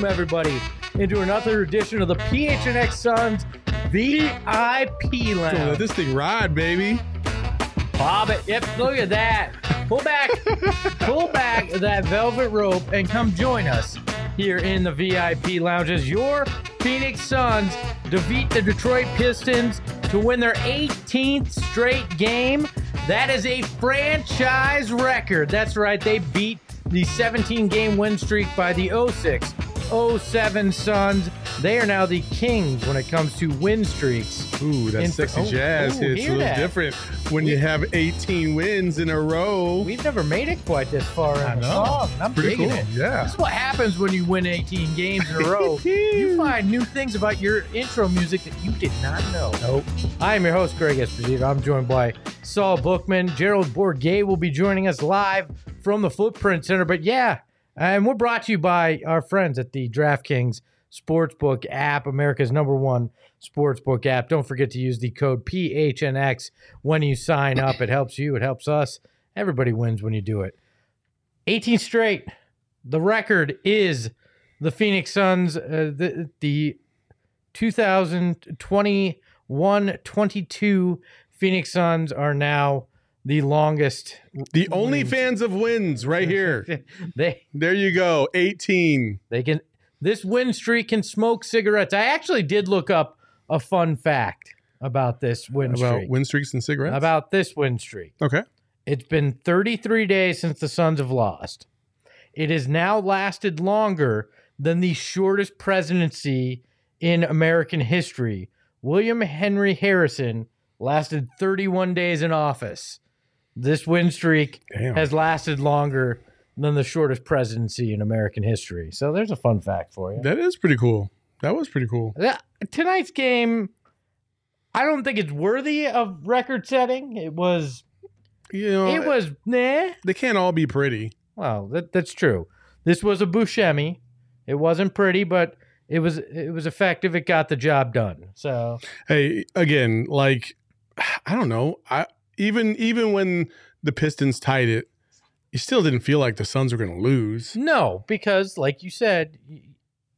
welcome everybody into another edition of the PHNX Suns VIP Don't let Lounge. this thing ride, baby. Bob it. Yep, look at that. Pull back, pull back that velvet rope and come join us here in the VIP Lounge as your Phoenix Suns defeat the Detroit Pistons to win their 18th straight game. That is a franchise record. That's right, they beat the 17 game win streak by the 06 07 Suns. They are now the kings when it comes to win streaks. Ooh, that In- sexy oh, jazz ooh, hits a little that. different when you have 18 wins in a row. We've never made it quite this far in I a know. song. I'm Pretty digging cool. it. Yeah. This is what happens when you win 18 games in a row. you find new things about your intro music that you did not know. Nope. I am your host, Greg Esposito. I'm joined by Saul Bookman. Gerald Bourguet will be joining us live from the Footprint Center. But yeah, and we're brought to you by our friends at the DraftKings Sportsbook app, America's number one sportsbook app. Don't forget to use the code PHNX when you sign up. It helps you, it helps us. Everybody wins when you do it. 18 straight. The record is the Phoenix Suns. Uh, the, the 2021 22 Phoenix Suns are now the longest. The only fans of wins right here. they There you go. 18. they can this win streak can smoke cigarettes. I actually did look up a fun fact about this win About streak. win streaks and cigarettes. About this win streak. okay. It's been 33 days since the Suns have lost. It has now lasted longer than the shortest presidency in American history. William Henry Harrison lasted 31 days in office. This win streak Damn. has lasted longer than the shortest presidency in American history. So there's a fun fact for you. that is pretty cool. That was pretty cool. Tonight's game, I don't think it's worthy of record setting. It was, You know, it was, nah. they can't all be pretty. Well, that, that's true. This was a Buscemi. It wasn't pretty, but it was it was effective. It got the job done. So Hey, again, like I don't know. I even even when the Pistons tied it, you still didn't feel like the Suns were going to lose. no, because like you said,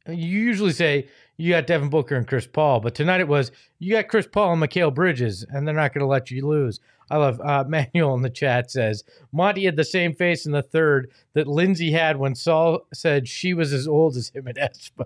you usually say you got Devin Booker and Chris Paul, but tonight it was you got Chris Paul and Mikal Bridges, and they're not going to let you lose. I love uh, Manuel in the chat says Monty had the same face in the third that Lindsay had when Saul said she was as old as him at Expo.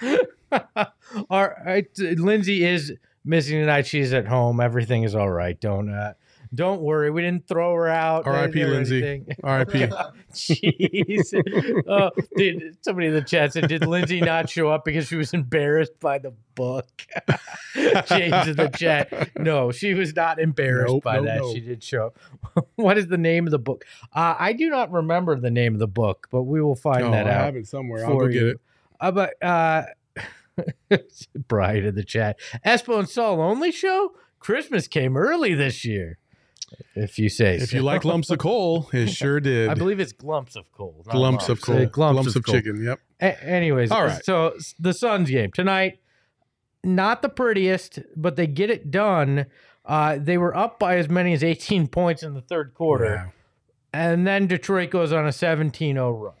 Our uh, Lindsay is missing tonight. She's at home. Everything is all right. Don't uh, don't worry. We didn't throw her out. R.I.P. Lindsay. R.I.P. Jeez. Oh, did somebody in the chat said, did Lindsay not show up because she was embarrassed by the book? James in the chat. No, she was not embarrassed Nope, by that. She did show up. what is the name of the book? Uh, I do not remember the name of the book, but we will find Oh, that I out. have it somewhere. I'll go get it. Uh, but uh, Brian in the chat. Espo and Saul only show. Christmas came early this year. If you say If so. you like lumps of coal, it sure did. I believe it's glumps of coal. not lumps of coal, glumps, lumps of, of coal. chicken. Yep. A- anyways, All right. so s- the Suns game tonight, not the prettiest, but they get it done. Uh, they were up by as many as 18 points in the third quarter, and then Detroit goes on a 17-0 run.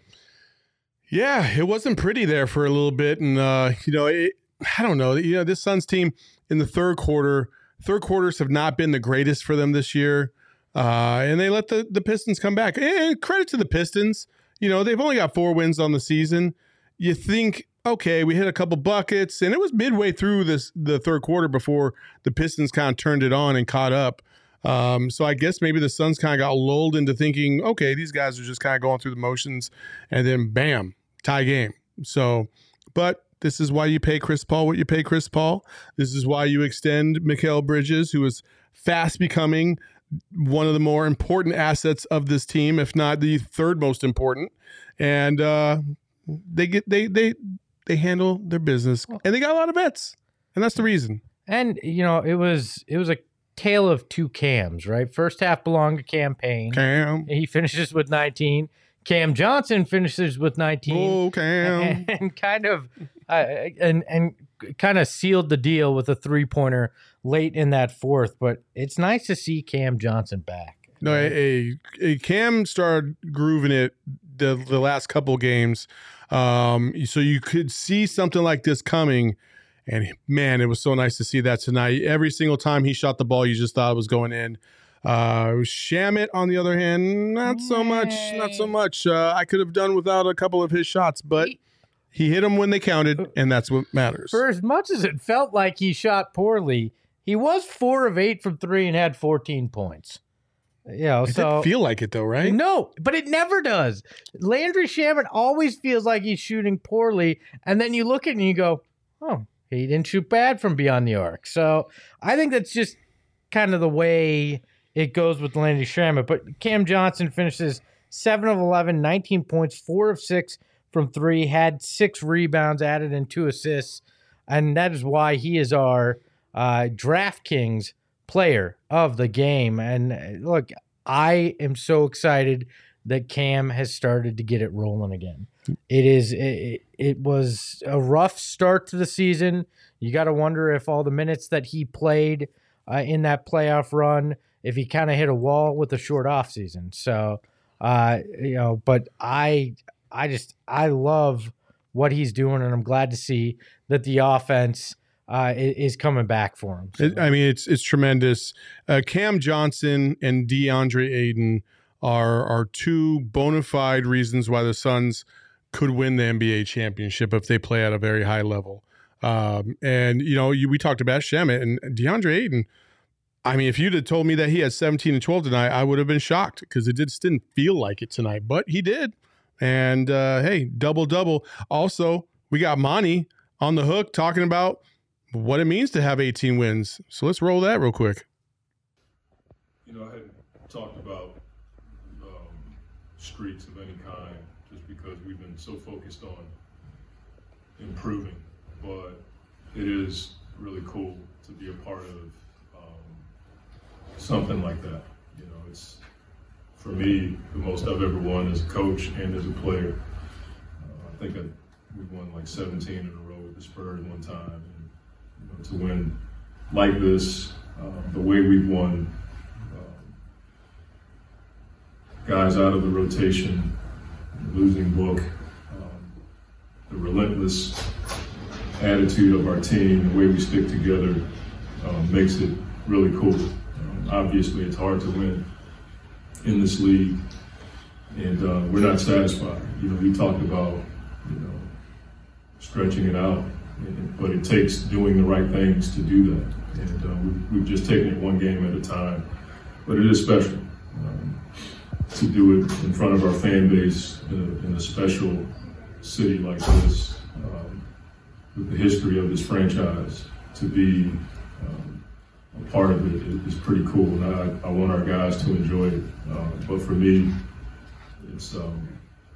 Yeah, it wasn't pretty there for a little bit, and uh, you know, it, I don't know. You know, this Suns team in the third quarter, third quarters have not been the greatest for them this year, uh, and they let the the Pistons come back. And credit to the Pistons. You know, they've only got four wins on the season. You think, okay, we hit a couple buckets, and it was midway through this the third quarter before the Pistons kind of turned it on and caught up. Um, so I guess maybe the Suns kind of got lulled into thinking, okay, these guys are just kind of going through the motions, and then bam, tie game. So, but this is why you pay Chris Paul what you pay Chris Paul. This is why you extend Mikal Bridges, who is fast becoming one of the more important assets of this team, if not the third most important. And uh, they get they they they handle their business, and they got a lot of vets, and that's the reason. And you know, it was it was a tale of two cams, right? First half belonged to Cam Payne. Cam, He finishes with 19. Cam Johnson finishes with 19. oh Cam, and kind of uh, and and kind of sealed the deal with a three pointer late in that fourth. But it's nice to see Cam Johnson back. No, a, a, a Cam started grooving it the the last couple games. Um, so you could see something like this coming. And man, it was so nice to see that tonight. Every single time he shot the ball, you just thought it was going in. Uh, Shamet, on the other hand, not so much. Not so much. Uh, I could have done without a couple of his shots, but he hit them when they counted, and that's what matters. For as much as it felt like he shot poorly, he was four of eight from three and had 14 points. You know, It so didn't feel like it though, right? no, but it never does. Landry Shamet always feels like he's shooting poorly, and then you look at it and you go, "Oh, he didn't shoot bad from beyond the arc." So I think that's just kind of the way it goes with Landry Shamet. But Cam Johnson finishes seven of 11, 19 points, four of six from three, had six rebounds, added in two assists, and that is why he is our uh, DraftKings player of the game. And uh, look, I am so excited that Cam has started to get it rolling again. It is it, it was a rough start to the season. You got to wonder if all the minutes that he played uh, in that playoff run, if he kind of hit a wall with a short off season. So, uh, you know, but I I just I love what he's doing, and I'm glad to see that the offense uh, is coming back for him. So- I mean, it's it's tremendous. Uh, Cam Johnson and Deandre Ayton are are two bona fide reasons why the Suns could win the NBA championship if they play at a very high level. Um, and you know, you, we talked about Shamet and Deandre Ayton. I mean, if you'd have told me that he had 17 and 12 tonight, I would have been shocked because it just didn't feel like it tonight, but he did. And uh, hey, double double. Also, we got Monty on the hook talking about what it means to have 18 wins. So let's roll that real quick. You know, I hadn't talked about um, streaks of any kind just because we've been so focused on improving. But it is really cool to be a part of something like that. You know, it's for me the most I've ever won as a coach and as a player. Uh, I think I, we won like 17 in a row with the Spurs one time. And, you know, to win like this, uh, the way we've won, um, guys out of the rotation, losing book, um, the relentless attitude of our team, the way we stick together, um, makes it really cool. Obviously, it's hard to win in this league, and uh, we're not satisfied. You know, we talked about you know stretching it out, but it takes doing the right things to do that. And uh, we've, we've just taken it one game at a time, but it is special um, to do it in front of our fan base in a, in a special city like this, um, with the history of this franchise. To be um, part of it is- pretty cool, and I, I want our guys to enjoy it. Uh, but for me, it's um,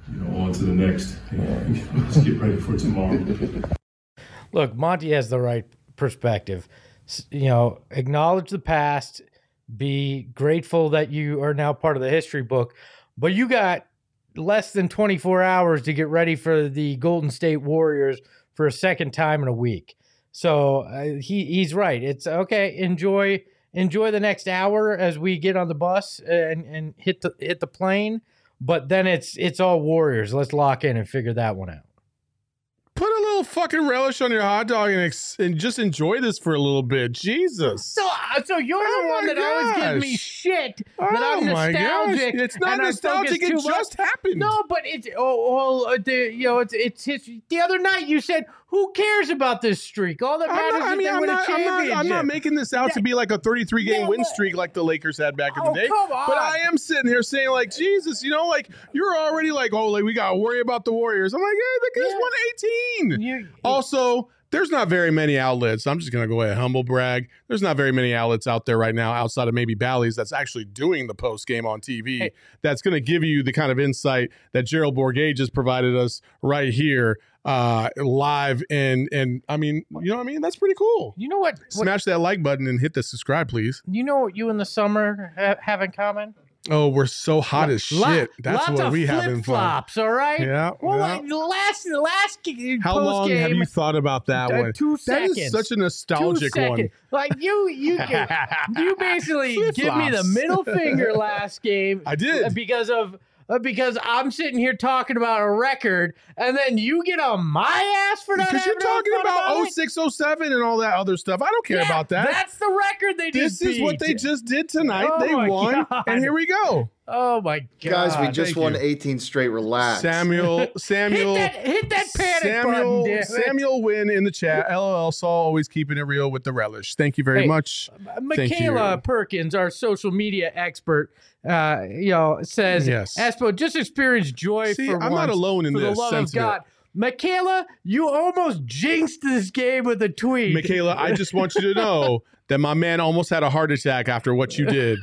you know on to the next. Let's get ready for tomorrow. look, Monty has the right perspective. You know, acknowledge the past, be grateful that you are now part of the history book, but you got less than 24 hours to get ready for the Golden State Warriors for a second time in a week. So uh, he he's right. It's okay. Enjoy enjoy the next hour as we get on the bus and and hit the hit the plane. But then it's it's all Warriors. Let's lock in and figure that one out. Put a little fucking relish on your hot dog and, ex- and just enjoy this for a little bit. Jesus. So, uh, so you're Oh the one that always gives me gosh. shit that oh I'm my gosh. nostalgic. It's not and I focus nostalgic. It too much. just happened. No, but it's oh, uh, the, you know, it's it's history. The other night you said, "Who cares about this streak? All that matters not, I is mean, they I'm win not, a I'm, championship." not, I'm not making this out to be like a 33 game Yeah, win streak like the Lakers had back in Oh, the day. But I am sitting here saying, like, Jesus, you know, like, you're already like, oh, like, we got to worry about the Warriors. I'm like, hey, the guys Yeah. won 18. You- Also, there's not very many outlets. I'm just gonna go ahead and humble brag. There's not very many outlets out there right now outside of maybe Bally's that's actually doing the post game on TV. Hey. That's gonna give you the kind of insight that Gerald Bourguet just provided us right here, uh, live. And and I mean, you know what I mean? That's pretty cool. you know what? Smash that like button and hit the subscribe, please. You know what you in the summer ha- have in common? Oh, we're so hot as shit. Lot- That's what we have in fun. flip-flops, All right. Yeah. Well, yeah. like, last last How long have you thought about that uh, one? two That seconds. is such a nostalgic one. Like you, you, you basically give me the middle finger last game. I did. because of Uh, because I'm sitting here talking about a record, and then you get on my ass for not Because you're talking about it? 06, 07 and all that other stuff. I don't care Yeah, about that. That's the record they This is what they just did tonight. Oh they won, God. and here we go. Oh my god, Guys, we just thank won you. 18 straight. Relax. Samuel, Samuel, hit that hit that panic Samuel, button, damn it. Samuel win in the chat. LOL Saul always keeping it real with the relish. Thank you very Hey, much. Thank Michaela. Perkins, our social media expert, uh, you know, says, Yes. Espo, just experience joy See, for I'm once not alone in for this the love sense of God. Michaela, you almost jinxed this game with a tweet. Michaela, I just want you to know that my man almost had a heart attack after what you did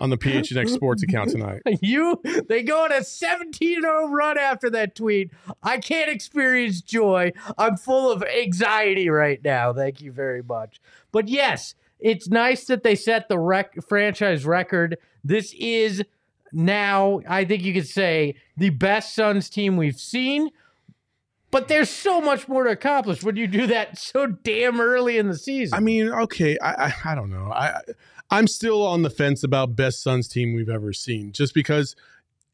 on the PHNX Sports account tonight. You they go on a 17-0 run after that tweet. I can't experience joy. I'm full of anxiety right now. Thank you very much. But yes, it's nice that they set the rec- franchise record. This is now, I think you could say, the best Suns team we've seen. But there's so much more to accomplish when you do that so damn early in the season. I mean, okay, I I, I don't know. I- I'm still on the fence about best Suns team we've ever seen, just because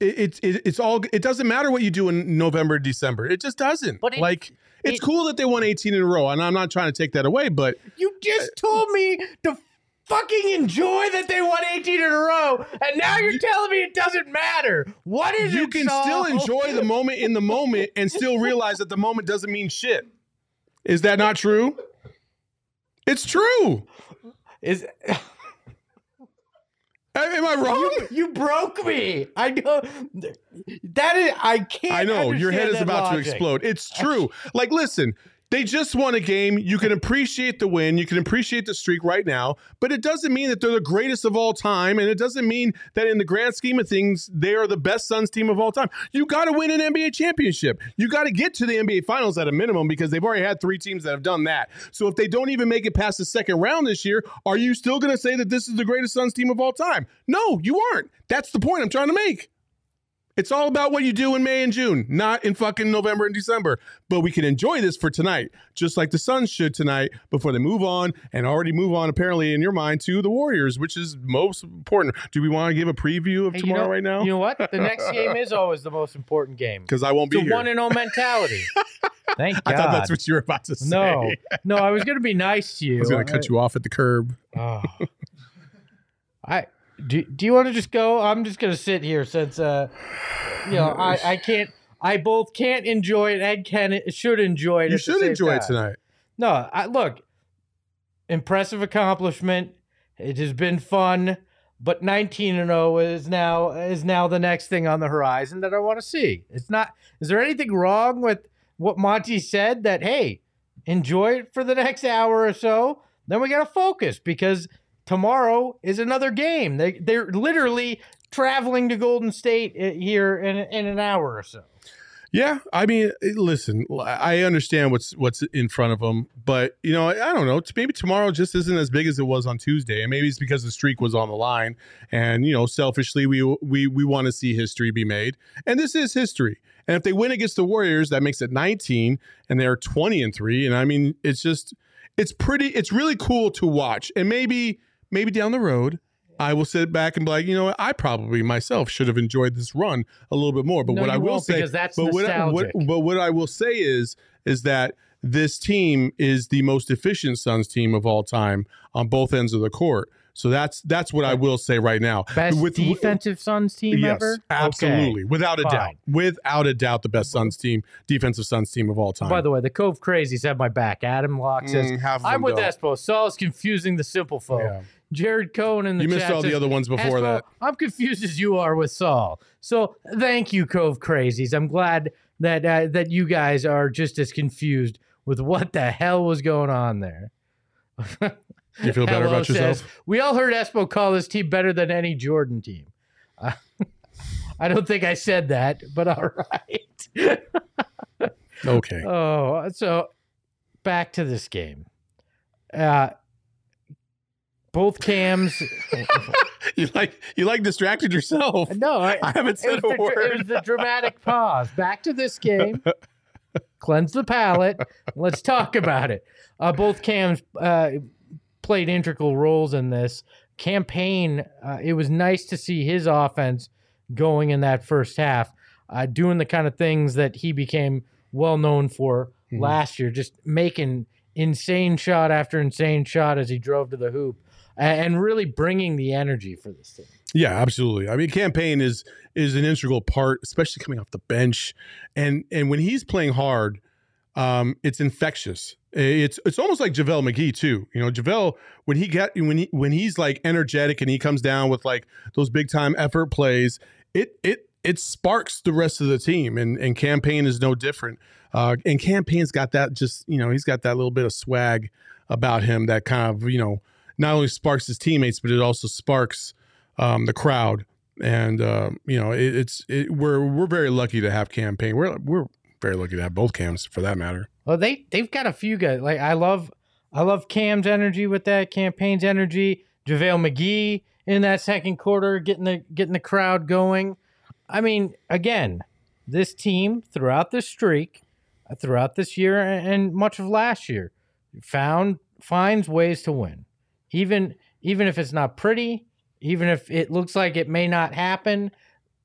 it, it, it it's all it doesn't matter what you do in November, December. It just doesn't. But it- like it's it- cool that they won 18 in a row, and I'm not trying to take that away, but You just told me to fucking enjoy that they won 18 in a row, and now you're telling me it doesn't matter. What is you it? can Saul? still enjoy the moment in the moment and still realize that the moment doesn't mean shit. Is that not true? It's true. Is Am I wrong? you broke me? I know that is. I can't. I know your head is about logic. to explode. It's true. like, listen, they just won a game. You can appreciate the win. You can appreciate the streak right now, but it doesn't mean that they're the greatest of all time. And it doesn't mean that in the grand scheme of things, they are the best Suns team of all time. You got to win an NBA championship. You got to get to the NBA finals at a minimum because they've already had three teams that have done that. So if they don't even make it past the second round this year, are you still going to say that this is the greatest Suns team of all time? No, you aren't. That's the point I'm trying to make. It's all about what you do in May and June, not in fucking November and December. But we can enjoy this for tonight, just like the Suns should tonight before they move on and already move on, apparently, in your mind, to the Warriors, which is most important. Do we want to give a preview of Hey, you tomorrow know- right now? You know what? The next game is always the most important game. Because I won't be It's a here. one and zero mentality. Thank God. I thought that's what you were about to say. No, no, I was going to be nice to you. I was going to cut you off at the curb. Oh. I do. Do you want to just go? I'm just gonna sit here since uh, you know, I I can't. I both can't enjoy it and can should enjoy it. You should enjoy it tonight. No, I look. Impressive accomplishment. It has been fun, but 19 and 0 is now is now the next thing on the horizon that I want to see. It's not. Is there anything wrong with what Monty said? That hey, enjoy it for the next hour or so. Then we got to focus because tomorrow is another game. They they're literally traveling to Golden State uh, here in in an hour or so. Yeah, I mean, listen, I understand what's what's in front of them, but you know, I don't know. Maybe tomorrow just isn't as big as it was on Tuesday, and maybe it's because the streak was on the line, and you know, selfishly, we we we want to see history be made, and this is history. And if they win against the Warriors, that makes it 19, and they're 20 and three, and I mean, it's just, it's pretty, it's really cool to watch, and maybe maybe down the road. I will sit back and be like, you know what? I probably myself should have enjoyed this run a little bit more. But No, what I will say, that's but what, I- what, but what I will say is is that this team is the most efficient Suns team of all time on both ends of the court. So that's that's what I will say right now. Best With- defensive Suns team yes, ever. absolutely, Okay. without a doubt, without a doubt, the best Suns team, defensive Suns team of all time. By the way, the Cove Crazies have my back. Adam Locke says, Mm, I'm with. Espo. Saul is confusing the simple folk. Yeah. Jared Cohen in the You missed all the other ones before that. I'm confused as you are with Saul. So thank you, Cove Crazies. I'm glad that uh, that you guys are just as confused with what the hell was going on there. You feel better Hello about yourself? says, we all heard Espo call this team better than any Jordan team. Uh, I don't think I said that, but all right. Okay. Oh, so back to this game. Uh both cams. you like you like distracted yourself. no, I, I haven't said a the, word. it was the dramatic pause. Back to this game. Cleanse the palate. Let's talk about it. Uh, both cams uh, played integral roles in this campaign. Uh, it was nice to see his offense going in that first half, uh, doing the kind of things that he became well known for Mhm. last year, just making insane shot after insane shot as he drove to the hoop, and really bringing the energy for this team. Yeah, absolutely. I mean, Cam Payne is is an integral part, especially coming off the bench, and and when he's playing hard, um, it's infectious. It's it's almost like JaVale McGee too. You know, JaVale when he get when he when he's like energetic and he comes down with like those big time effort plays, it it it sparks the rest of the team, and and Cam Payne is no different. Uh, and Cam Payne's got that just you know he's got that little bit of swag about him that kind of you know not only sparks his teammates, but it also sparks um, the crowd. And uh, you know, it, it's it, we're we're very lucky to have Cam Payne. We're we're very lucky to have both cams for that matter. Well, they they've got a few guys. Like I love I love Cam's energy with that Cam Payne's energy. JaVale McGee in that second quarter, getting the getting the crowd going. I mean, again, this team throughout the streak, throughout this year and much of last year, found finds ways to win. Even even if it's not pretty, even if it looks like it may not happen,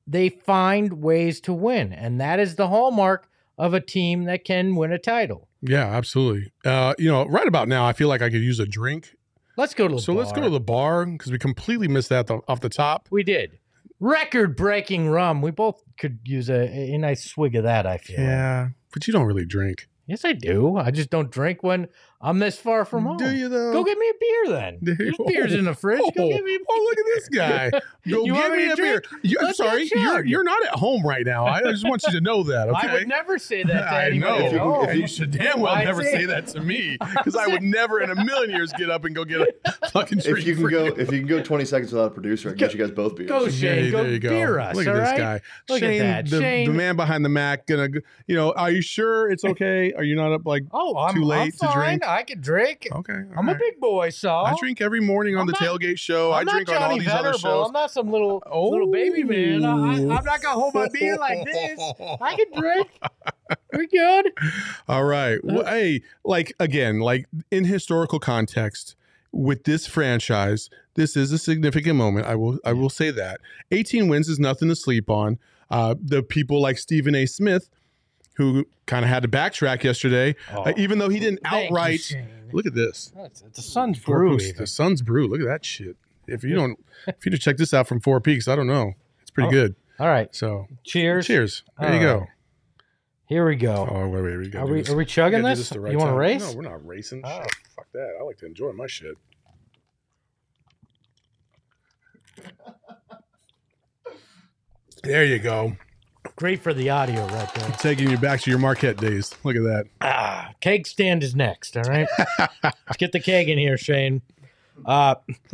they find ways to win, and that is the hallmark of a team that can win a title. Yeah, absolutely. Uh, you know, right about now, I feel like I could use a drink. Let's go to the So let's go to the bar because we completely missed that th- off the top. We did record breaking rum. We both could use a, a nice swig of that. I feel. like. Yeah, but you don't really drink, Yes, I do. I just don't drink when I'm this far from home. do you though? Go get me a beer then. Do you? There's beers in the fridge. Oh, Go get me. A oh, look at this guy. Go You get me me to a beer. You, I'm Let's sorry, you're you're not at home right now. I just want you to know that. Okay. I would never say that to I anybody. know. at home. And you should damn well I never say- say that to me because I would never in a million years get up and go get a fucking drink. If you can for go, if you can go 20 seconds without a producer, I can get you guys both beers. Go, Shane. Yeah, go there you go. beer us. Look at this right? guy. Look at that. The, Shane- the man behind the Mac. Gonna, you know, are you sure it's okay? Are you not up like? Oh, I'm Too late to drink? I can drink. Okay, I'm a big boy, so I drink every morning on I'm the not- tailgate show. I'm I drink on all these other shows. I'm not some little little baby man. I, I, I'm not gonna hold my beer like this. I can drink. We're good. All right. Well, hey, like again, like in historical context, with this franchise, this is a significant moment. I will I will say that. 18 wins is nothing to sleep on. Uh, the people like Stephen A. Smith, who kind of had to backtrack yesterday, uh, even though he didn't Oh, Thank you, outright. Look at this. That's, it's a Sun's brew. The Sun's Brew. Look at that shit. If you don't, if you just check this out from Four Peaks, I don't know. It's pretty Oh, good. All right. So Cheers. cheers. There All you go. right. Here we go. Oh wait, wait, we gotta are we this. are we We chugging gotta do this? right you want to race? No, we're not racing. Oh. Shit, fuck that. I like to enjoy my shit. There you go. Great for the audio right there. Taking you back to your Marquette days. Look at that. Ah, keg stand is next. All right. Let's get the keg in here, Shane. Uh,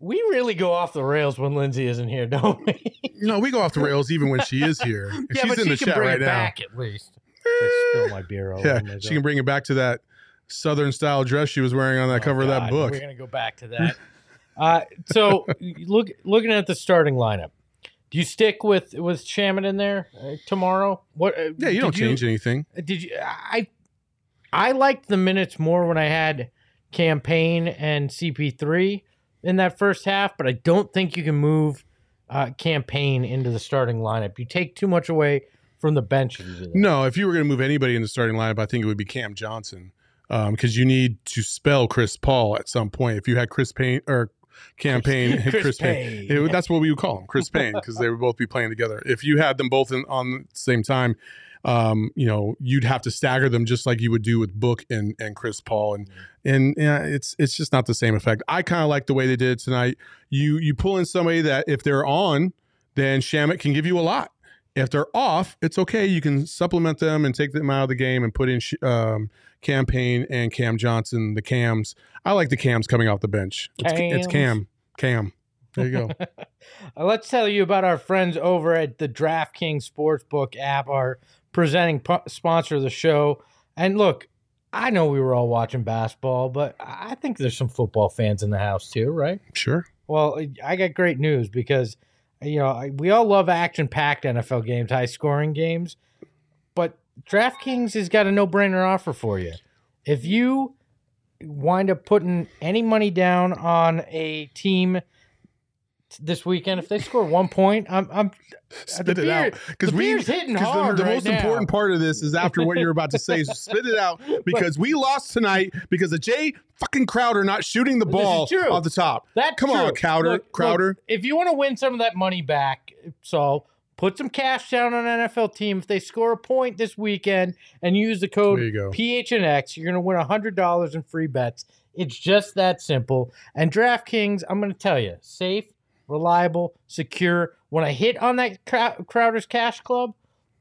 we really go off the rails when Lindsay isn't here, don't we? No, we go off the rails even when she is here. Yeah, she's but in she the can chat bring right it now. back at least. I spill my beer all Yeah, over she can bring it back to that Southern style dress she was wearing on that Oh, cover of that book. We're gonna go back to that. uh, so look, looking at the starting lineup, do you stick with with Shamet in there uh, tomorrow? What? Uh, Yeah, you don't change anything. Did you? I I liked the minutes more when I had Cam Payne and CP3 in that first half, but I don't think you can move uh, Cam Payne into the starting lineup. You take too much away from the bench if you do that. No, if you were going to move anybody in the starting lineup, I think it would be Cam Johnson because you need to spell Chris Paul at some point. If you had Chris Payne or Cam Payne Chris Chris, Payne, Payne. it- that's what we would call him, Chris Payne, because they would both be playing together. If you had them both in, on the same time, um, you know, you'd have to stagger them just like you would do with Book and and Chris Paul, and and yeah, it's it's just not the same effect. I kind of like the way they did it tonight. You you pull in somebody that if they're on, then Shamet can give you a lot. If they're off, it's okay. You can supplement them and take them out of the game and put in um, Cam Payne and Cam Johnson, the cams. I like the cams coming off the bench. It's, it's Cam. Cam. There you go. Uh, let's tell you about our friends over at the DraftKings Sportsbook app, our presenting po- sponsor of the show. And look, I know we were all watching basketball, but I think there's some football fans in the house too, right? sure. Well, I got great news because you know we all love action-packed NFL games, high-scoring games, but DraftKings has got a no-brainer offer for you. If you wind up putting any money down on a team this weekend. If they score one point, I'm I'm spit the it beer- out because the we beer's hitting 'cause hard the, the right most now. important part of this is after what you're about to say. So spit it out because we lost tonight because of Jae fucking Crowder not shooting the ball off the top. That Come on. Crowder. Look- look, Crowder. if you want to win some of that money back, so put some cash down on an NFL team. If they score a point this weekend and use the code you. PHNX, you're going to win hundred dollars in free bets. It's just that simple. And DraftKings, I'm going to tell you, safe, reliable, secure. When I hit on that Crowder's Cash Club,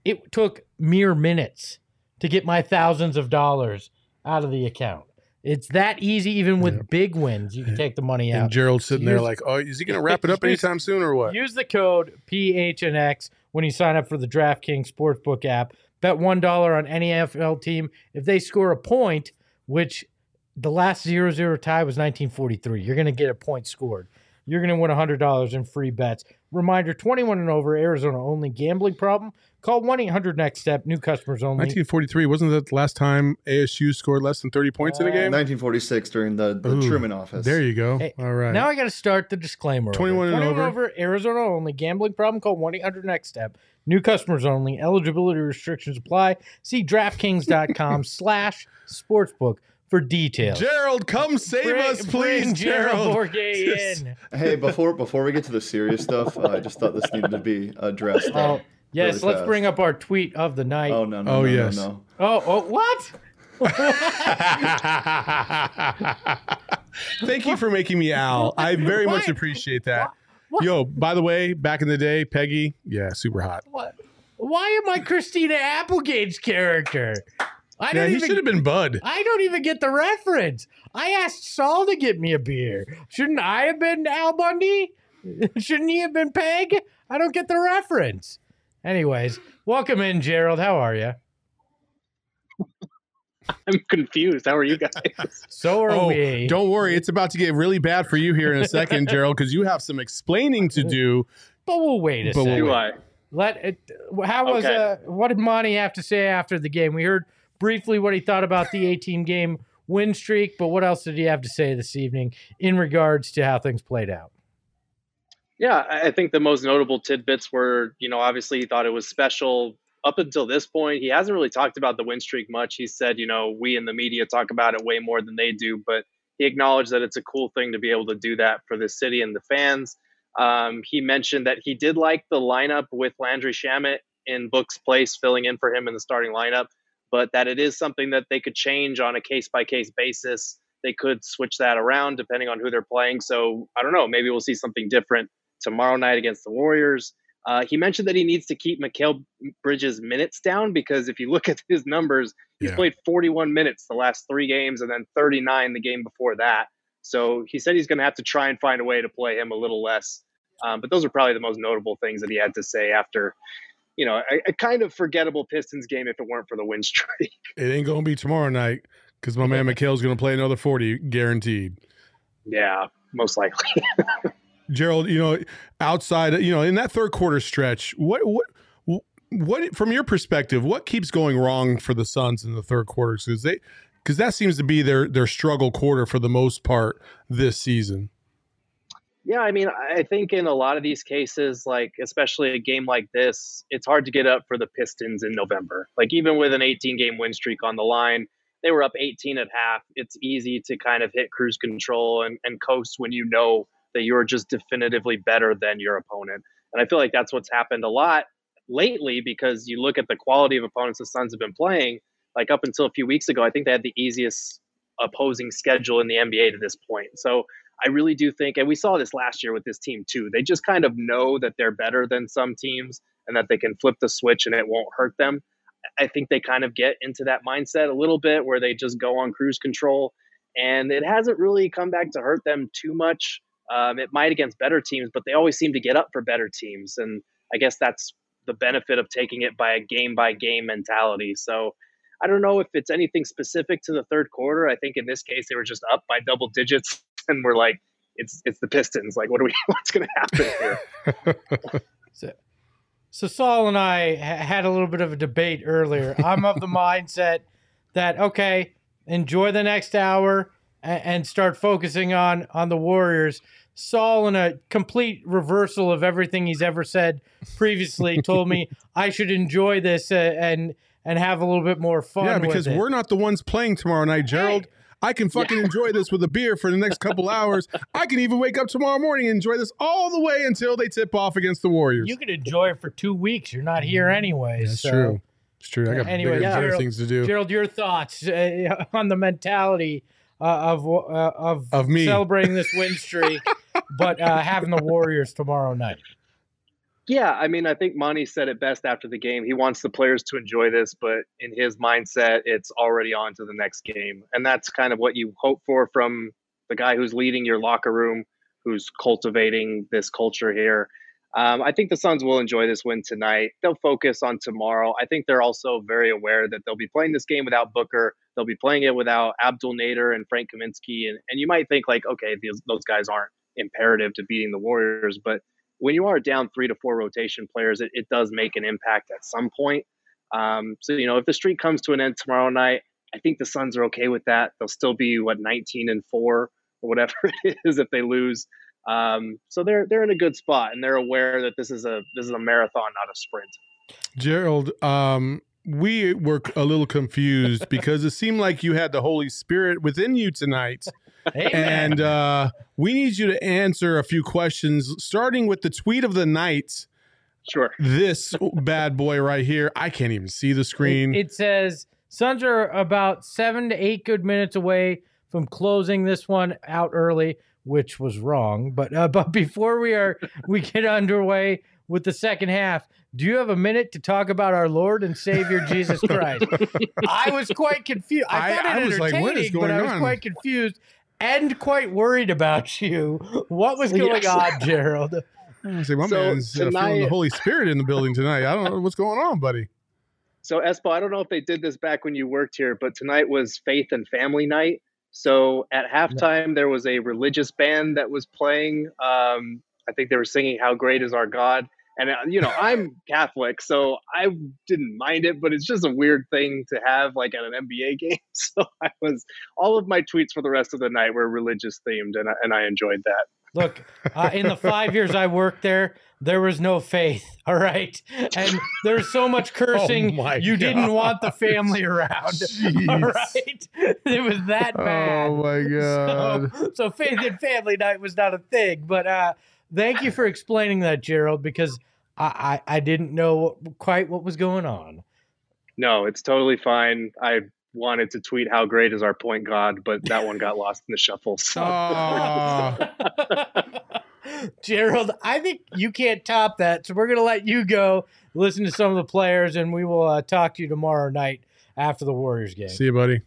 it took mere minutes to get my thousands of dollars out of the account. It's that easy, even with Yeah. big wins. You can take the money out. And Gerald's sitting there like, oh, is he going to wrap it up Use- anytime soon or what? Use the code PHNX when you sign up for the DraftKings Sportsbook app. Bet $1 on any NFL team. If they score a point, which the last 0 0 tie was 1943, you're going to get a point scored. You're going to win $100 in free bets. Reminder 21 and over, Arizona only. Gambling problem? Call 1 800 Next Step. New customers only. 1943 wasn't that the last time ASU scored less than 30 points in a Uh, game? 1946 during the, the Ooh, Truman office. There you go. Hey, All right. Now I got to start the disclaimer. 21 and over. over. Arizona only. Gambling problem? Call 1 800 Next Step. New customers only. Eligibility restrictions apply. See DraftKings.com slash sportsbook for details. Gerald, come save Bring- us, please, Gerald Gerald. Just- in. Hey, before before we get to the serious stuff, uh, I just thought this needed to be addressed. Oh, yes. really let's bring up our tweet of the night. Oh no no Oh, no, yes. no no. oh, oh what? Thank you for making me Al. I very much appreciate that. What? Yo, by the way, back in the day, Peggy, yeah, super hot. what? Why am I Christina Applegate's character? I Yeah, don't he even should have been Bud. I don't even get the reference. I asked Saul to get me a beer. Shouldn't I have been Al Bundy? Shouldn't he have been Peg? I don't get the reference. Anyways, welcome in, Gerald. How are you? I'm confused. How are you guys? So are Oh, we. don't worry, it's about to get really bad for you here in a second, Gerald, because you have some explaining to do. But we'll wait a But we'll second. Do I? Let it. How was Okay. uh? What did Monty have to say after the game? We heard briefly what he thought about the 18 game win streak, but what else did he have to say this evening in regards to how things played out? Yeah, I think the most notable tidbits were, you know, obviously he thought it was special up until this point. He hasn't really talked about the win streak much. He said, you know, we in the media talk about it way more than they do, but he acknowledged that it's a cool thing to be able to do that for the city and the fans. Um, he mentioned that he did like the lineup with Landry Shamet in Book's place, filling in for him in the starting lineup, but that it is something that they could change on a case by case basis. They could switch that around depending on who they're playing. So I don't know. Maybe we'll see something different tomorrow night against the Warriors. Uh, he mentioned that he needs to keep Mikal Bridges' minutes down because if you look at his numbers, he's Yeah. played 41 minutes the last three games and then 39 the game before that. So he said he's going to have to try and find a way to play him a little less. Um, but those are probably the most notable things that he had to say after, you know, a, a kind of forgettable Pistons game if it weren't for the win streak. It ain't going to be tomorrow night because my man Mikal's going to play another 40, guaranteed. yeah, most likely. Gerald, you know, outside, you know, in that third quarter stretch, what, what, what, from your perspective, what keeps going wrong for the Suns in the third quarter? Because they, because that seems to be their their struggle quarter for the most part this season. Yeah, I mean, I think in a lot of these cases, like especially a game like this, it's hard to get up for the Pistons in November. Like even with an 18 game win streak on the line, they were up 18 at half. It's easy to kind of hit cruise control and, and coast when you know that you're just definitively better than your opponent. And I feel like that's what's happened a lot lately because you look at the quality of opponents the Suns have been playing. Like up until a few weeks ago, I think they had the easiest opposing schedule in the NBA to this point. So I really do think, and we saw this last year with this team too, they just kind of know that they're better than some teams and that they can flip the switch and it won't hurt them. I think they kind of get into that mindset a little bit where they just go on cruise control. And it hasn't really come back to hurt them too much. Um, it might against better teams, but they always seem to get up for better teams. And I guess that's the benefit of taking it by a game by game mentality. So I don't know if it's anything specific to the third quarter. I think in this case they were just up by double digits and we're like, it's it's the Pistons. Like, what are we? What's going to happen here? So, so Saul and I ha- had a little bit of a debate earlier. I'm of the mindset that okay, enjoy the next hour and, and start focusing on on the Warriors. Saul, in a complete reversal of everything he's ever said previously, told me I should enjoy this uh, and and have a little bit more fun. Yeah, with because it. we're not the ones playing tomorrow night, Gerald. I can fucking enjoy this with a beer for the next couple hours. I can even wake up tomorrow morning and enjoy this all the way until they tip off against the Warriors. you can enjoy it for two weeks. You're not here anyway. That's so. true. It's true. I got Anyway, bigger, yeah. Gerald- things to do. Gerald, your thoughts uh, on the mentality uh, of uh, of Of me. celebrating this win streak, but uh, having the Warriors tomorrow night. Yeah, I mean, I think Monty said it best after the game. He wants the players to enjoy this, but in his mindset, it's already on to the next game. And that's kind of what you hope for from the guy who's leading your locker room, who's cultivating this culture here. Um, I think the Suns will enjoy this win tonight. They'll focus on tomorrow. I think they're also very aware that they'll be playing this game without Booker. They'll be playing it without Abdel Nader and Frank Kaminsky. And, and you might think, like, okay, these, those guys aren't imperative to beating the Warriors, but when you are down three to four rotation players, it, it does make an impact at some point. Um, so, you know, if the streak comes to an end tomorrow night, I think the Suns are okay with that. They'll still be, what, 19 and four or whatever it is if they lose. Um, so they're they're in a good spot and they're aware that this is a this is a marathon, not a sprint. Gerald, um, we were a little confused because it seemed like you had the Holy Spirit within you tonight. Amen. and uh, we need you to answer a few questions, starting with the tweet of the night. Sure. This bad boy right here. I can't even see the screen. It, it says Suns are about seven to eight good minutes away from closing this one out early, which was wrong. But uh, but before we are we get underway with the second half, do you have a minute to talk about our Lord and Savior Jesus Christ? I was quite confused. I I- thought it I was like, entertaining, what is but going I was on? quite confused and quite worried about you. What was going Yes. on, Gerald? I say, my So man's uh, feeling the Holy Spirit in the building tonight. I don't know what's going on, buddy. So Espo, I don't know if they did this back when you worked here, but tonight was Faith and Family Night. So at halftime, there was a religious band that was playing. Um, I think they were singing "How Great Is Our God," and uh, you know I'm Catholic, so I didn't mind it, but it's just a weird thing to have like at an NBA game. So I was all of my tweets for the rest of the night were religious themed, and I, and I enjoyed that. Look, uh, in the five years I worked there, there was no faith. All right, and there's so much cursing. Oh my you didn't want the family around. All Jeez. right, it was that bad. Oh my god. So, so faith and family night was not a thing. But uh, thank you for explaining that, Gerald, because I, I, I didn't know quite what was going on. No, it's totally fine. I wanted to tweet how great is our point guard, but that one got lost in the shuffle. So Aw. Gerald, I think you can't top that. So we're going to let you go listen to some of the players, and we will uh, talk to you tomorrow night after the Warriors game. See you, buddy.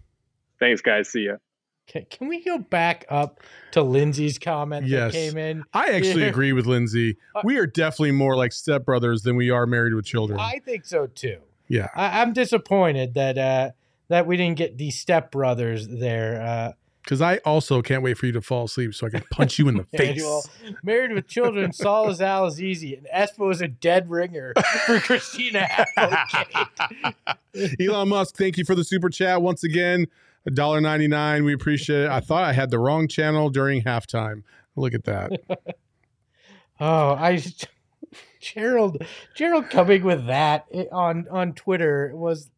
thanks, guys. See ya. Can, can we go back up to Lindsay's comment Yes. that came in? I actually Yeah. agree with Lindsay. We are definitely more like stepbrothers than we are married with children. I think so too. yeah. I, I'm disappointed that uh, that we didn't get the stepbrothers there. Uh, Because I also can't wait for you to fall asleep so I can punch you in the face. Married with children, Saul is Al is easy, and Espo is a dead ringer for Christina Applegate. Elon Musk, thank you for the super chat once again. $1.99. We appreciate it. I thought I had the wrong channel during halftime. Look at that. Oh, I Gerald Gerald coming with that eh, on on Twitter was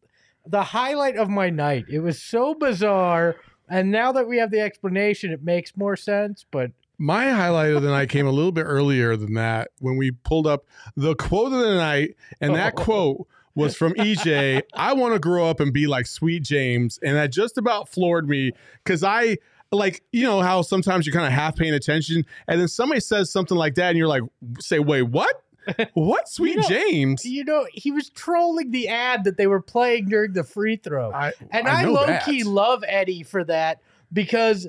the highlight of my night. It was so bizarre, and now that we have the explanation, it makes more sense. But My highlight of the night came a little bit earlier than that when we pulled up the quote of the night, and that quote was from EJ. I want to grow up and be like Sweet James, and that just about floored me because I like you know how sometimes you're kind of half paying attention, and then somebody says something like that, and you're like, say, wait, what? What Sweet know- James? you know, he was trolling the ad that they were playing during the free throw. I, And I I, low that. key love Eddie for that because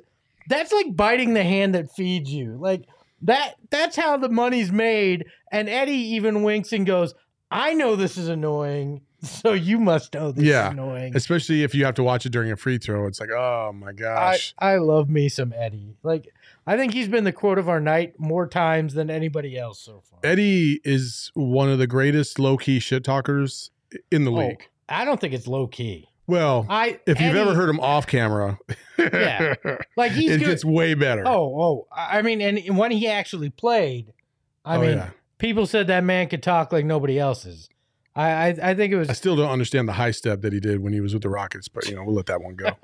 that's like biting the hand that feeds you. Like that that's how the money's made. And Eddie even winks and goes, I know this is annoying, so you must know this Yeah, is annoying. especially if you have to watch it during a free throw. It's like, oh my gosh. I love me some Eddie. Like I think he's been the quote of our night more times than anybody else so far. Eddie is one of the greatest low key shit talkers in the Oh, league. I don't think it's low key. Well, I if you've ever heard him off camera, Yeah. Like he's it good. gets way better. Oh, oh. I I mean, and when he actually played, I Oh, mean, yeah. People said that man could talk like nobody else's. I, I, I think it was. I still don't understand the high step that he did when he was with the Rockets, but you know we'll let that one go.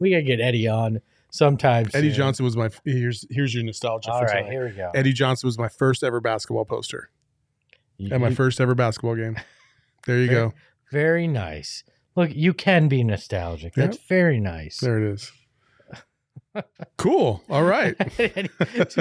We gotta get Eddie on sometime. Eddie soon. Johnson was my here's here's your nostalgia. All right, here we go. Eddie Johnson was my first ever basketball poster You- at my you- first ever basketball game. There you Very- go. Very nice. Look, you can be nostalgic. That's very nice. There it is. Cool. All right.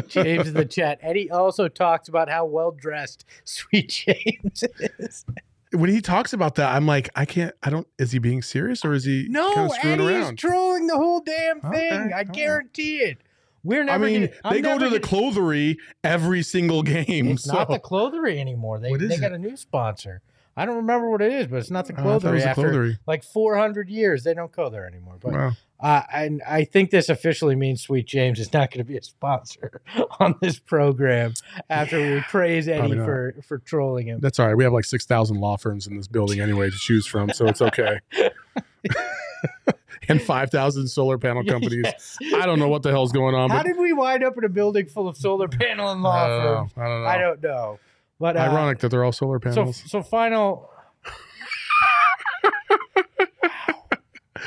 James in the chat. Eddie also talks about how well dressed Sweet James is. When he talks about that, I'm like, I can't. I don't. Is he being serious or is he No, kind of screwing Eddie around? is trolling the whole damn Okay, thing. I all right. guarantee it. We're I never. mean, gonna, I'm they go to the clothery every single game. It's so not the clothery anymore. They they got it? a new sponsor. I don't remember what it is, but it's not the Oh, I it clothery. the After clothery. like 400 years, they don't go there anymore. But Wow. Uh, and I think this officially means Sweet James is not going to be a sponsor on this program after we praise Eddie for for trolling him. That's all right. We have like six thousand law firms in this building anyway to choose from, so it's okay. and five thousand solar panel companies. Yes. I don't know what the hell's going on, How did we wind up in a building full of solar panel and law I don't know. firms? I don't know. I don't know. But uh, Ironic that they're all solar So panels. so final.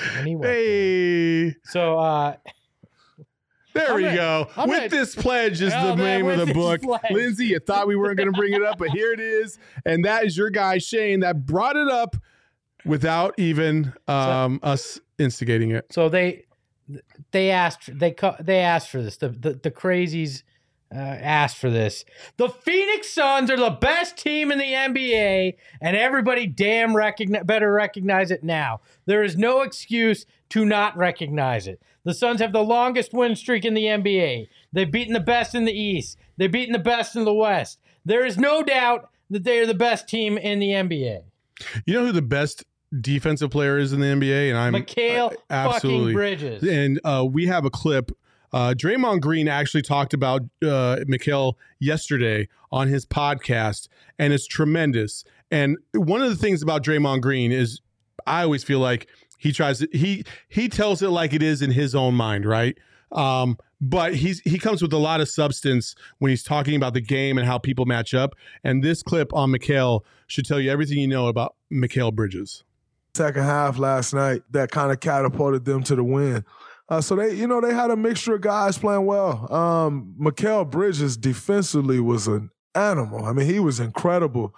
Anyway, hey, so uh, there I'm we gonna- go. I'm with gonna- this pledge is Oh, the man, name of the book. pledge. Lindsay, you thought we weren't going to bring it up, but here it is, and that is your guy Shane that brought it up without even um, us instigating it. so they they asked they they asked for this. The the, the crazies uh, asked for this. The Phoenix Suns are the best team in the NBA, and everybody damn recogni- better recognize it now. There is no excuse to not recognize it. The Suns have the longest win streak in the NBA. They've beaten the best in the East. They've beaten the best in the West. There is no doubt that they are the best team in the NBA. You know who the best defensive player is in the NBA? And I'm Mikal uh, absolutely. fucking Bridges. And uh, we have a clip. Uh, Draymond Green actually talked about uh, Mikal yesterday on his podcast, and it's tremendous. And one of the things about Draymond Green is, I always feel like he tries to he he tells it like it is in his own mind, right? Um, but he's he comes with a lot of substance when he's talking about the game and how people match up. And this clip on Mikal should tell you everything you know about Mikal Bridges. second half last night that kind of catapulted them to the win. Uh, so they, you know, they had a mixture of guys playing well. Um, Mikal Bridges defensively was an animal. I mean, he was incredible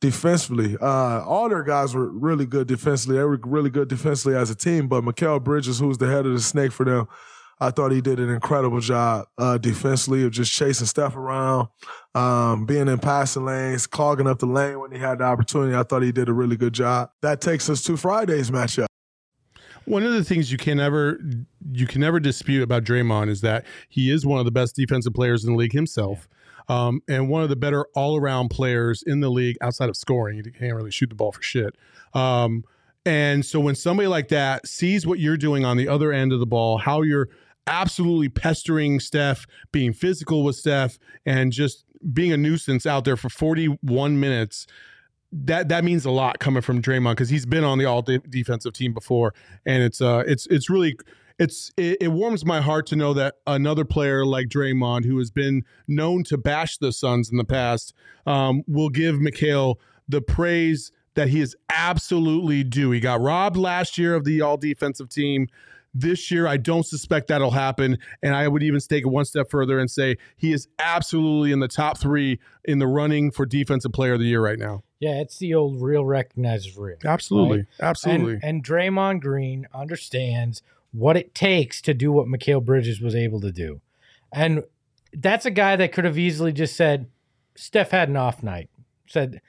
defensively. Uh, all their guys were really good defensively. They were really good defensively as a team. But Mikal Bridges, who's the head of the snake for them, I thought he did an incredible job uh, defensively of just chasing stuff around, um, being in passing lanes, clogging up the lane when he had the opportunity. I thought he did a really good job. That takes us to Friday's matchup. One of the things you can never you can never dispute about Draymond is that he is one of the best defensive players in the league himself, um, and one of the better all around players in the league outside of scoring. He can't really shoot the ball for shit. Um, and so when somebody like that sees what you're doing on the other end of the ball, how you're absolutely pestering Steph, being physical with Steph, and just being a nuisance out there for 41 minutes that that means a lot coming from Draymond because he's been on the all de- defensive team before, and it's uh it's it's really it's it, it warms my heart to know that another player like Draymond, who has been known to bash the Suns in the past, um, will give Mikal the praise that he is absolutely due. He got robbed last year of the all defensive team. This year, I don't suspect that'll happen. And I would even take it one step further and say he is absolutely in the top three in the running for defensive player of the year right now. Yeah, it's the old real recognizes real. Absolutely. right? Absolutely. And, and Draymond Green understands what it takes to do what Mikal Bridges was able to do. And that's a guy that could have easily just said, Steph had an off night. Said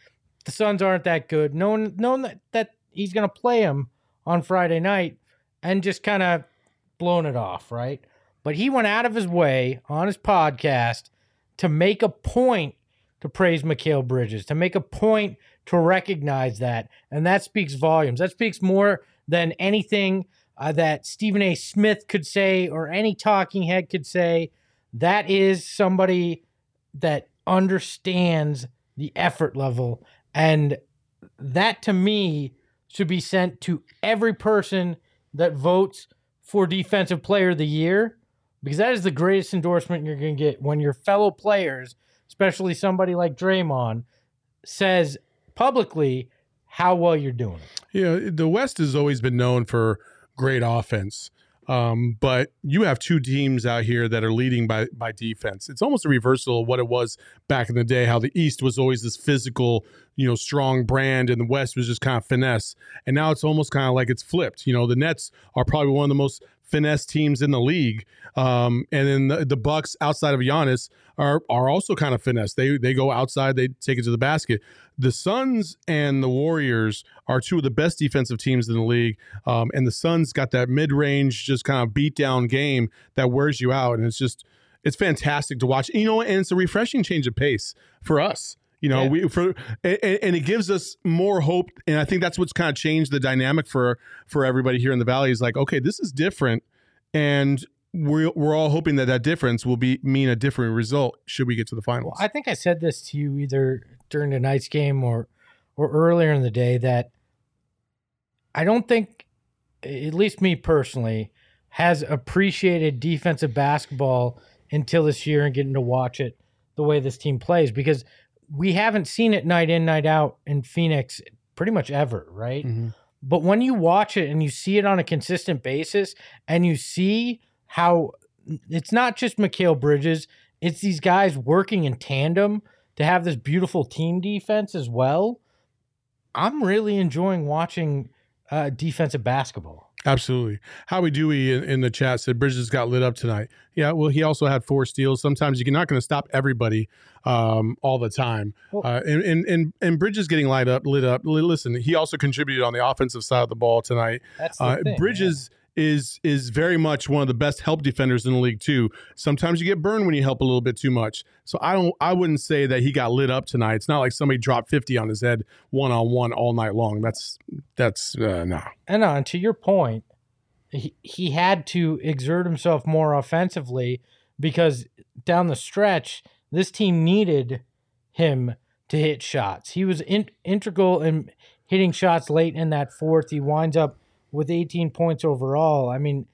the Suns aren't that good. Knowing knowing that, that he's gonna play him on Friday night and just kind of blown it off, right? But he went out of his way on his podcast to make a point to praise Mikal Bridges, to make a point to recognize that. And that speaks volumes. That speaks more than anything uh, that Stephen A. Smith could say or any talking head could say. That is somebody that understands the effort level. And that to me should be sent to every person that votes for Defensive Player of the Year because that is the greatest endorsement you're going to get when your fellow players, especially somebody like Draymond, says publicly how well you're doing. Yeah, the West has always been known for great offense. Um, but you have two teams out here that are leading by by defense. It's almost a reversal of what it was back in the day. How the East was always this physical, you know, strong brand, and the West was just kind of finesse. And now it's almost kind of like it's flipped. You know, the Nets are probably one of the most finesse teams in the league. Um, and then the, the, Bucks outside of Giannis are are also kind of finesse. They they go outside, they take it to the basket. The Suns and the Warriors are two of the best defensive teams in the league. Um, and the Suns got that mid range, just kind of beat down game that wears you out, and it's just it's fantastic to watch. You know, and it's a refreshing change of pace for us. You know, yeah. we for and, and, it gives us more hope, and I think that's what's kind of changed the dynamic for for everybody here in the valley. Is like, okay, this is different, and we're we're all hoping that that difference will be mean a different result should we get to the finals. Well, I think I said this to you either during tonight's game or or earlier in the day that I don't think, at least me personally, has appreciated defensive basketball until this year and getting to watch it the way this team plays because we haven't seen it night in, night out in Phoenix pretty much ever, right? Mm-hmm. But when you watch it and you see it on a consistent basis and you see how it's not just Mikal Bridges, it's these guys working in tandem to have this beautiful team defense as well. I'm really enjoying watching uh, defensive basketball. Absolutely. Howie Dewey in, in, the chat said Bridges got lit up tonight. Yeah, well, he also had four steals. Sometimes you're not going to stop everybody um, all the time. Well, uh, and, and, and and Bridges getting light up, lit up. Listen, he also contributed on the offensive side of the ball tonight. That's the uh, thing, Bridges is is very much one of the best help defenders in the league too. Sometimes you get burned when you help a little bit too much. So I don't I wouldn't say that he got lit up tonight. It's not like somebody dropped 50 on his head one on one all night long. That's that's uh, no. And on uh, to your point, he, he had to exert himself more offensively because down the stretch this team needed him to hit shots. He was in, integral in hitting shots late in that fourth. He winds up with 18 points overall. I mean,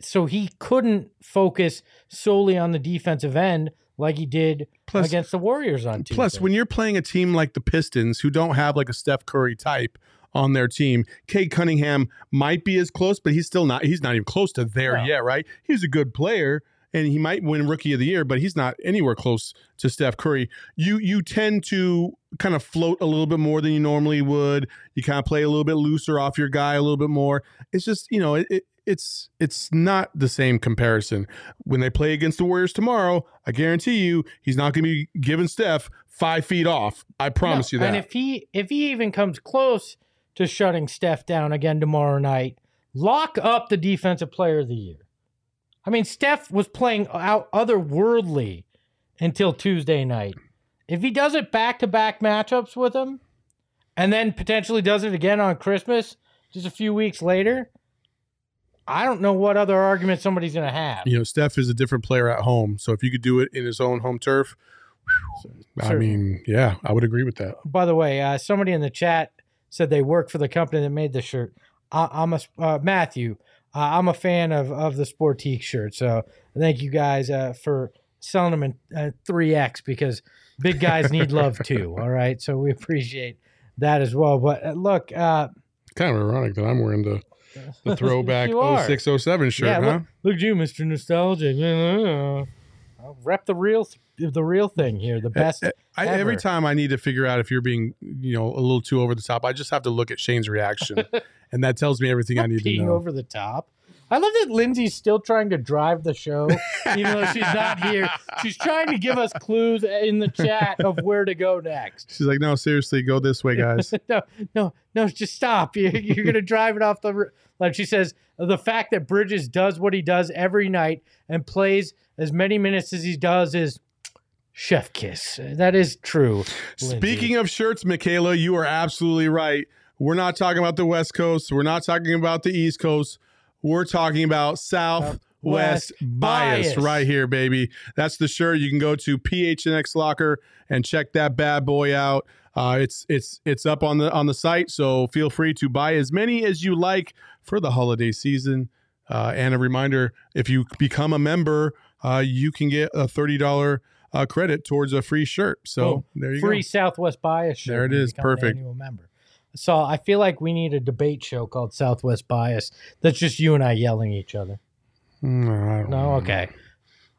so he couldn't focus solely on the defensive end like he did plus, against the Warriors on Tuesday. Plus, when you're playing a team like the Pistons, who don't have like a Steph Curry type on their team, Cade Cunningham might be as close, but he's still not. He's not even close to there no. yet, right? He's a good player, and he might win Rookie of the Year, but he's not anywhere close to Steph Curry. You you tend to kind of float a little bit more than you normally would. You kind of play a little bit looser off your guy a little bit more. It's just you know it, it it's it's not the same comparison. When they play against the Warriors tomorrow, I guarantee you he's not going to be giving Steph five feet off. I promise no, you that. And if he if he even comes close to shutting Steph down again tomorrow night, lock up the defensive player of the year. I mean, Steph was playing out otherworldly until Tuesday night. If he does it back to back matchups with him, and then potentially does it again on Christmas, just a few weeks later, I don't know what other argument somebody's going to have. You know, Steph is a different player at home. So if you could do it in his own home turf, I mean, yeah, I would agree with that. By the way, uh, somebody in the chat said they work for the company that made the shirt. I, am a uh, Matthew uh, I'm a fan of of the Sportique shirt. So thank you guys uh, for selling them in uh, three uh, X because big guys need love too. All right, so we appreciate that as well. But uh, look, uh, kind of ironic that I'm wearing the the throwback 0607 shirt, yeah, huh? Look, look at you, Mister Nostalgic. I'll rep the real the real thing here, the eh, best. Eh, I, every time I need to figure out if you're being, you know, a little too over the top, I just have to look at Shane's reaction, and that tells me everything I need to know. over the top. I love that Lindsay's still trying to drive the show, even though she's not here. She's trying to give us clues in the chat of where to go next. She's like, "No, seriously, go this way, guys." no, no, no, just stop. You're, you're gonna drive it off the. Like she says, the fact that Bridges does what he does every night and plays as many minutes as he does is chef kiss. That is true. Lindsay. Speaking of shirts, Michaela, you are absolutely right. We're not talking about the West Coast. We're not talking about the East Coast. We're talking about Southwest West bias, bias right here, baby. That's the shirt. You can go to PHNX Locker and check that bad boy out. Uh, it's it's it's up on the on the site, so feel free to buy as many as you like for the holiday season. Uh, and a reminder: if you become a member, uh, you can get a thirty dollar uh, credit towards a free shirt. So Boom. there you Free go. Free Southwest Bias shirt. There it is. when you is. become an Perfect. Member. So I feel like we need a debate show called Southwest Bias. That's just you and I yelling at each other. No, I don't No, okay.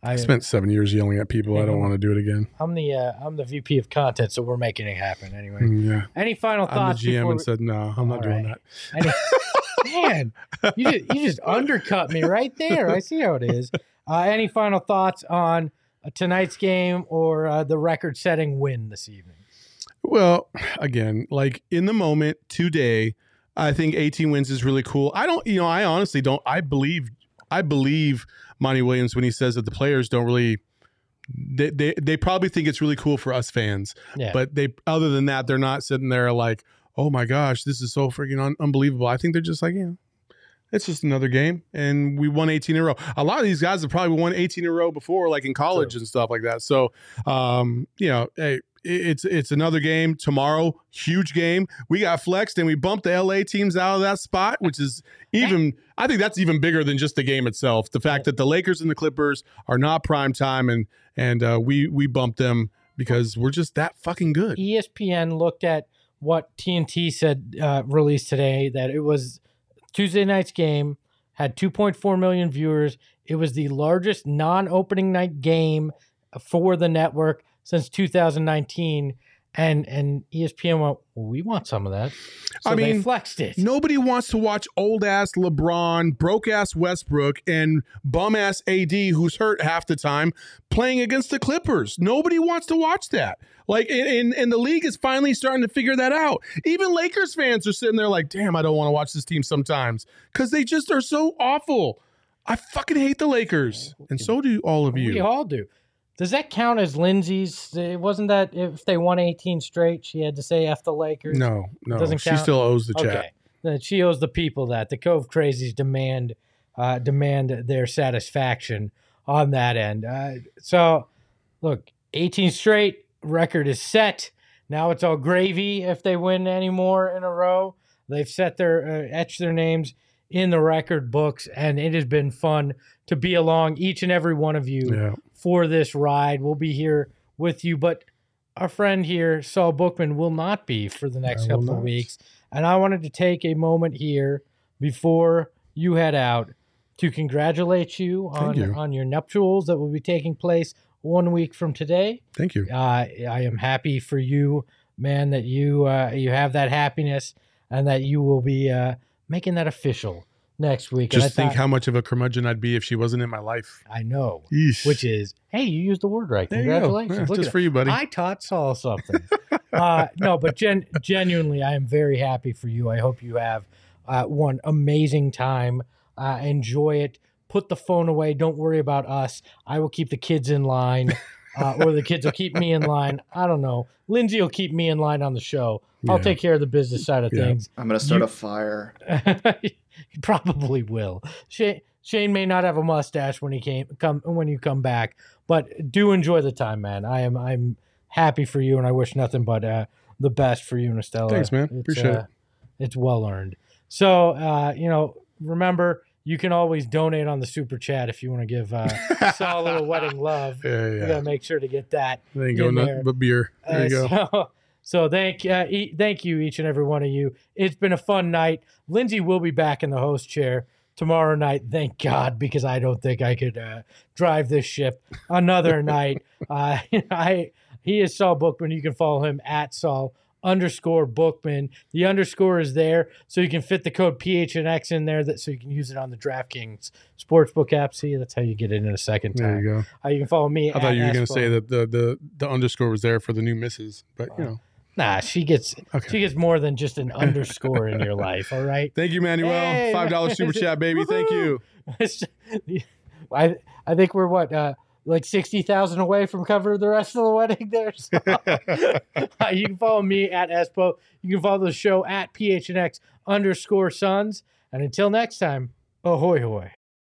I, I spent seven years yelling at people. I don't want to do it again. I'm the uh, I'm the VP of content, so we're making it happen anyway. Mm, Yeah, Any final I'm thoughts? the GM before and said no. I'm not All doing right. that. Any, man, you just, you just undercut me right there. I see how it is. Uh, any final thoughts on uh, tonight's game or uh, the record-setting win this evening? Well, again, like in the moment today, I think 18 wins is really cool. I don't, you know, I honestly don't. I believe, I believe Monty Williams when he says that the players don't really. They, they they probably think it's really cool for us fans, Yeah, but they other than that, they're not sitting there like, oh my gosh, this is so freaking un- unbelievable. I think they're just like, yeah, it's just another game, and we won 18 in a row. A lot of these guys have probably won 18 in a row before, like in college and stuff like that. So, um, you know, hey, it's it's another game tomorrow. Huge game. We got flexed and we bumped the LA teams out of that spot, which is even. I think that's even bigger than just the game itself. The fact that the Lakers and the Clippers are not prime time, and and uh, we we bumped them because we're just that fucking good. ESPN looked at what TNT said uh, released today that it was Tuesday night's game had 2.4 million viewers. It was the largest non-opening night game for the network since 2019. And and ESPN went, well, we want some of that. So I mean, flexed it. Nobody wants to watch old ass LeBron, broke ass Westbrook, and bum ass AD, who's hurt half the time, playing against the Clippers. Nobody wants to watch that. Like, and, and the league is finally starting to figure that out. Even Lakers fans are sitting there like, damn, I don't want to watch this team sometimes because they just are so awful. I fucking hate the Lakers, and so do all of you. We all do. Does that count as Lindsay's? It wasn't that if they won 18 straight, she had to say F the Lakers? no, no, Doesn't she still owes the chat. Okay. She owes the people that the Cove Crazies demand uh, demand their satisfaction on that end. Uh, so, look, 18 straight record is set. Now it's all gravy if they win any more in a row. They've set their uh, etched their names in the record books, and it has been fun to be along each and every one of you Yeah. For this ride. We'll be here with you, but our friend here, Saul Bookman, will not be for the next I couple of weeks. And I wanted to take a moment here before you head out to congratulate you on, you. on your nuptials that will be taking place one week from today. Thank you. Uh, I am happy for you, man, that you uh, you have that happiness and that you will be uh, making that official next week. And Just I think thought- how much of a curmudgeon I'd be if she wasn't in my life. I know, Yeesh. which is, hey, you used the word right. There. Congratulations. Yeah, just for you, buddy. I taught Saul something. uh, no, but gen- genuinely, I am very happy for you. I hope you have uh, one amazing time. Uh, enjoy it. Put the phone away. Don't worry about us. I will keep the kids in line, uh, or the kids will keep me in line. I don't know. Lindsay will keep me in line on the show. I'll Yeah. take care of the business side of Yeah. things. I'm gonna start You- a fire. he probably will. Shane, Shane may not have a mustache when he came come when you come back, but do enjoy the time, man. I am I'm happy for you, and I wish nothing but uh, the best for you and Estella. Thanks, man. It's, Appreciate uh, it. It's well earned. So uh, you know, remember you can always donate on the super chat if you want to give uh, Saul a little wedding love. Yeah, yeah. gotta make sure to get that. There you go. in Nothing but beer. There you Uh, go. So, so thank uh, e- thank you each and every one of you. It's been a fun night. Lindsay will be back in the host chair tomorrow night. Thank God, because I don't think I could uh, drive this ship another night. Uh, I he is Saul Bookman. You can follow him at Saul underscore Bookman. The underscore is there, so you can fit the code PHNX in there, that so you can use it on the DraftKings sportsbook app. See, that's how you get it in a second time. There you go. Uh, you can follow me. I thought you were going to say that the, the the underscore was there for the new misses, but you know. Nah, she gets Okay. she gets more than just an underscore in your life. All right. Thank you, Manuel. Hey, Five dollars super chat, baby. Thank you. I I think we're what uh, like sixty thousand away from covering the rest of the wedding there. So, you can follow me at Espo. You can follow the show at PHNX underscore Suns. And until next time, ahoy hoy.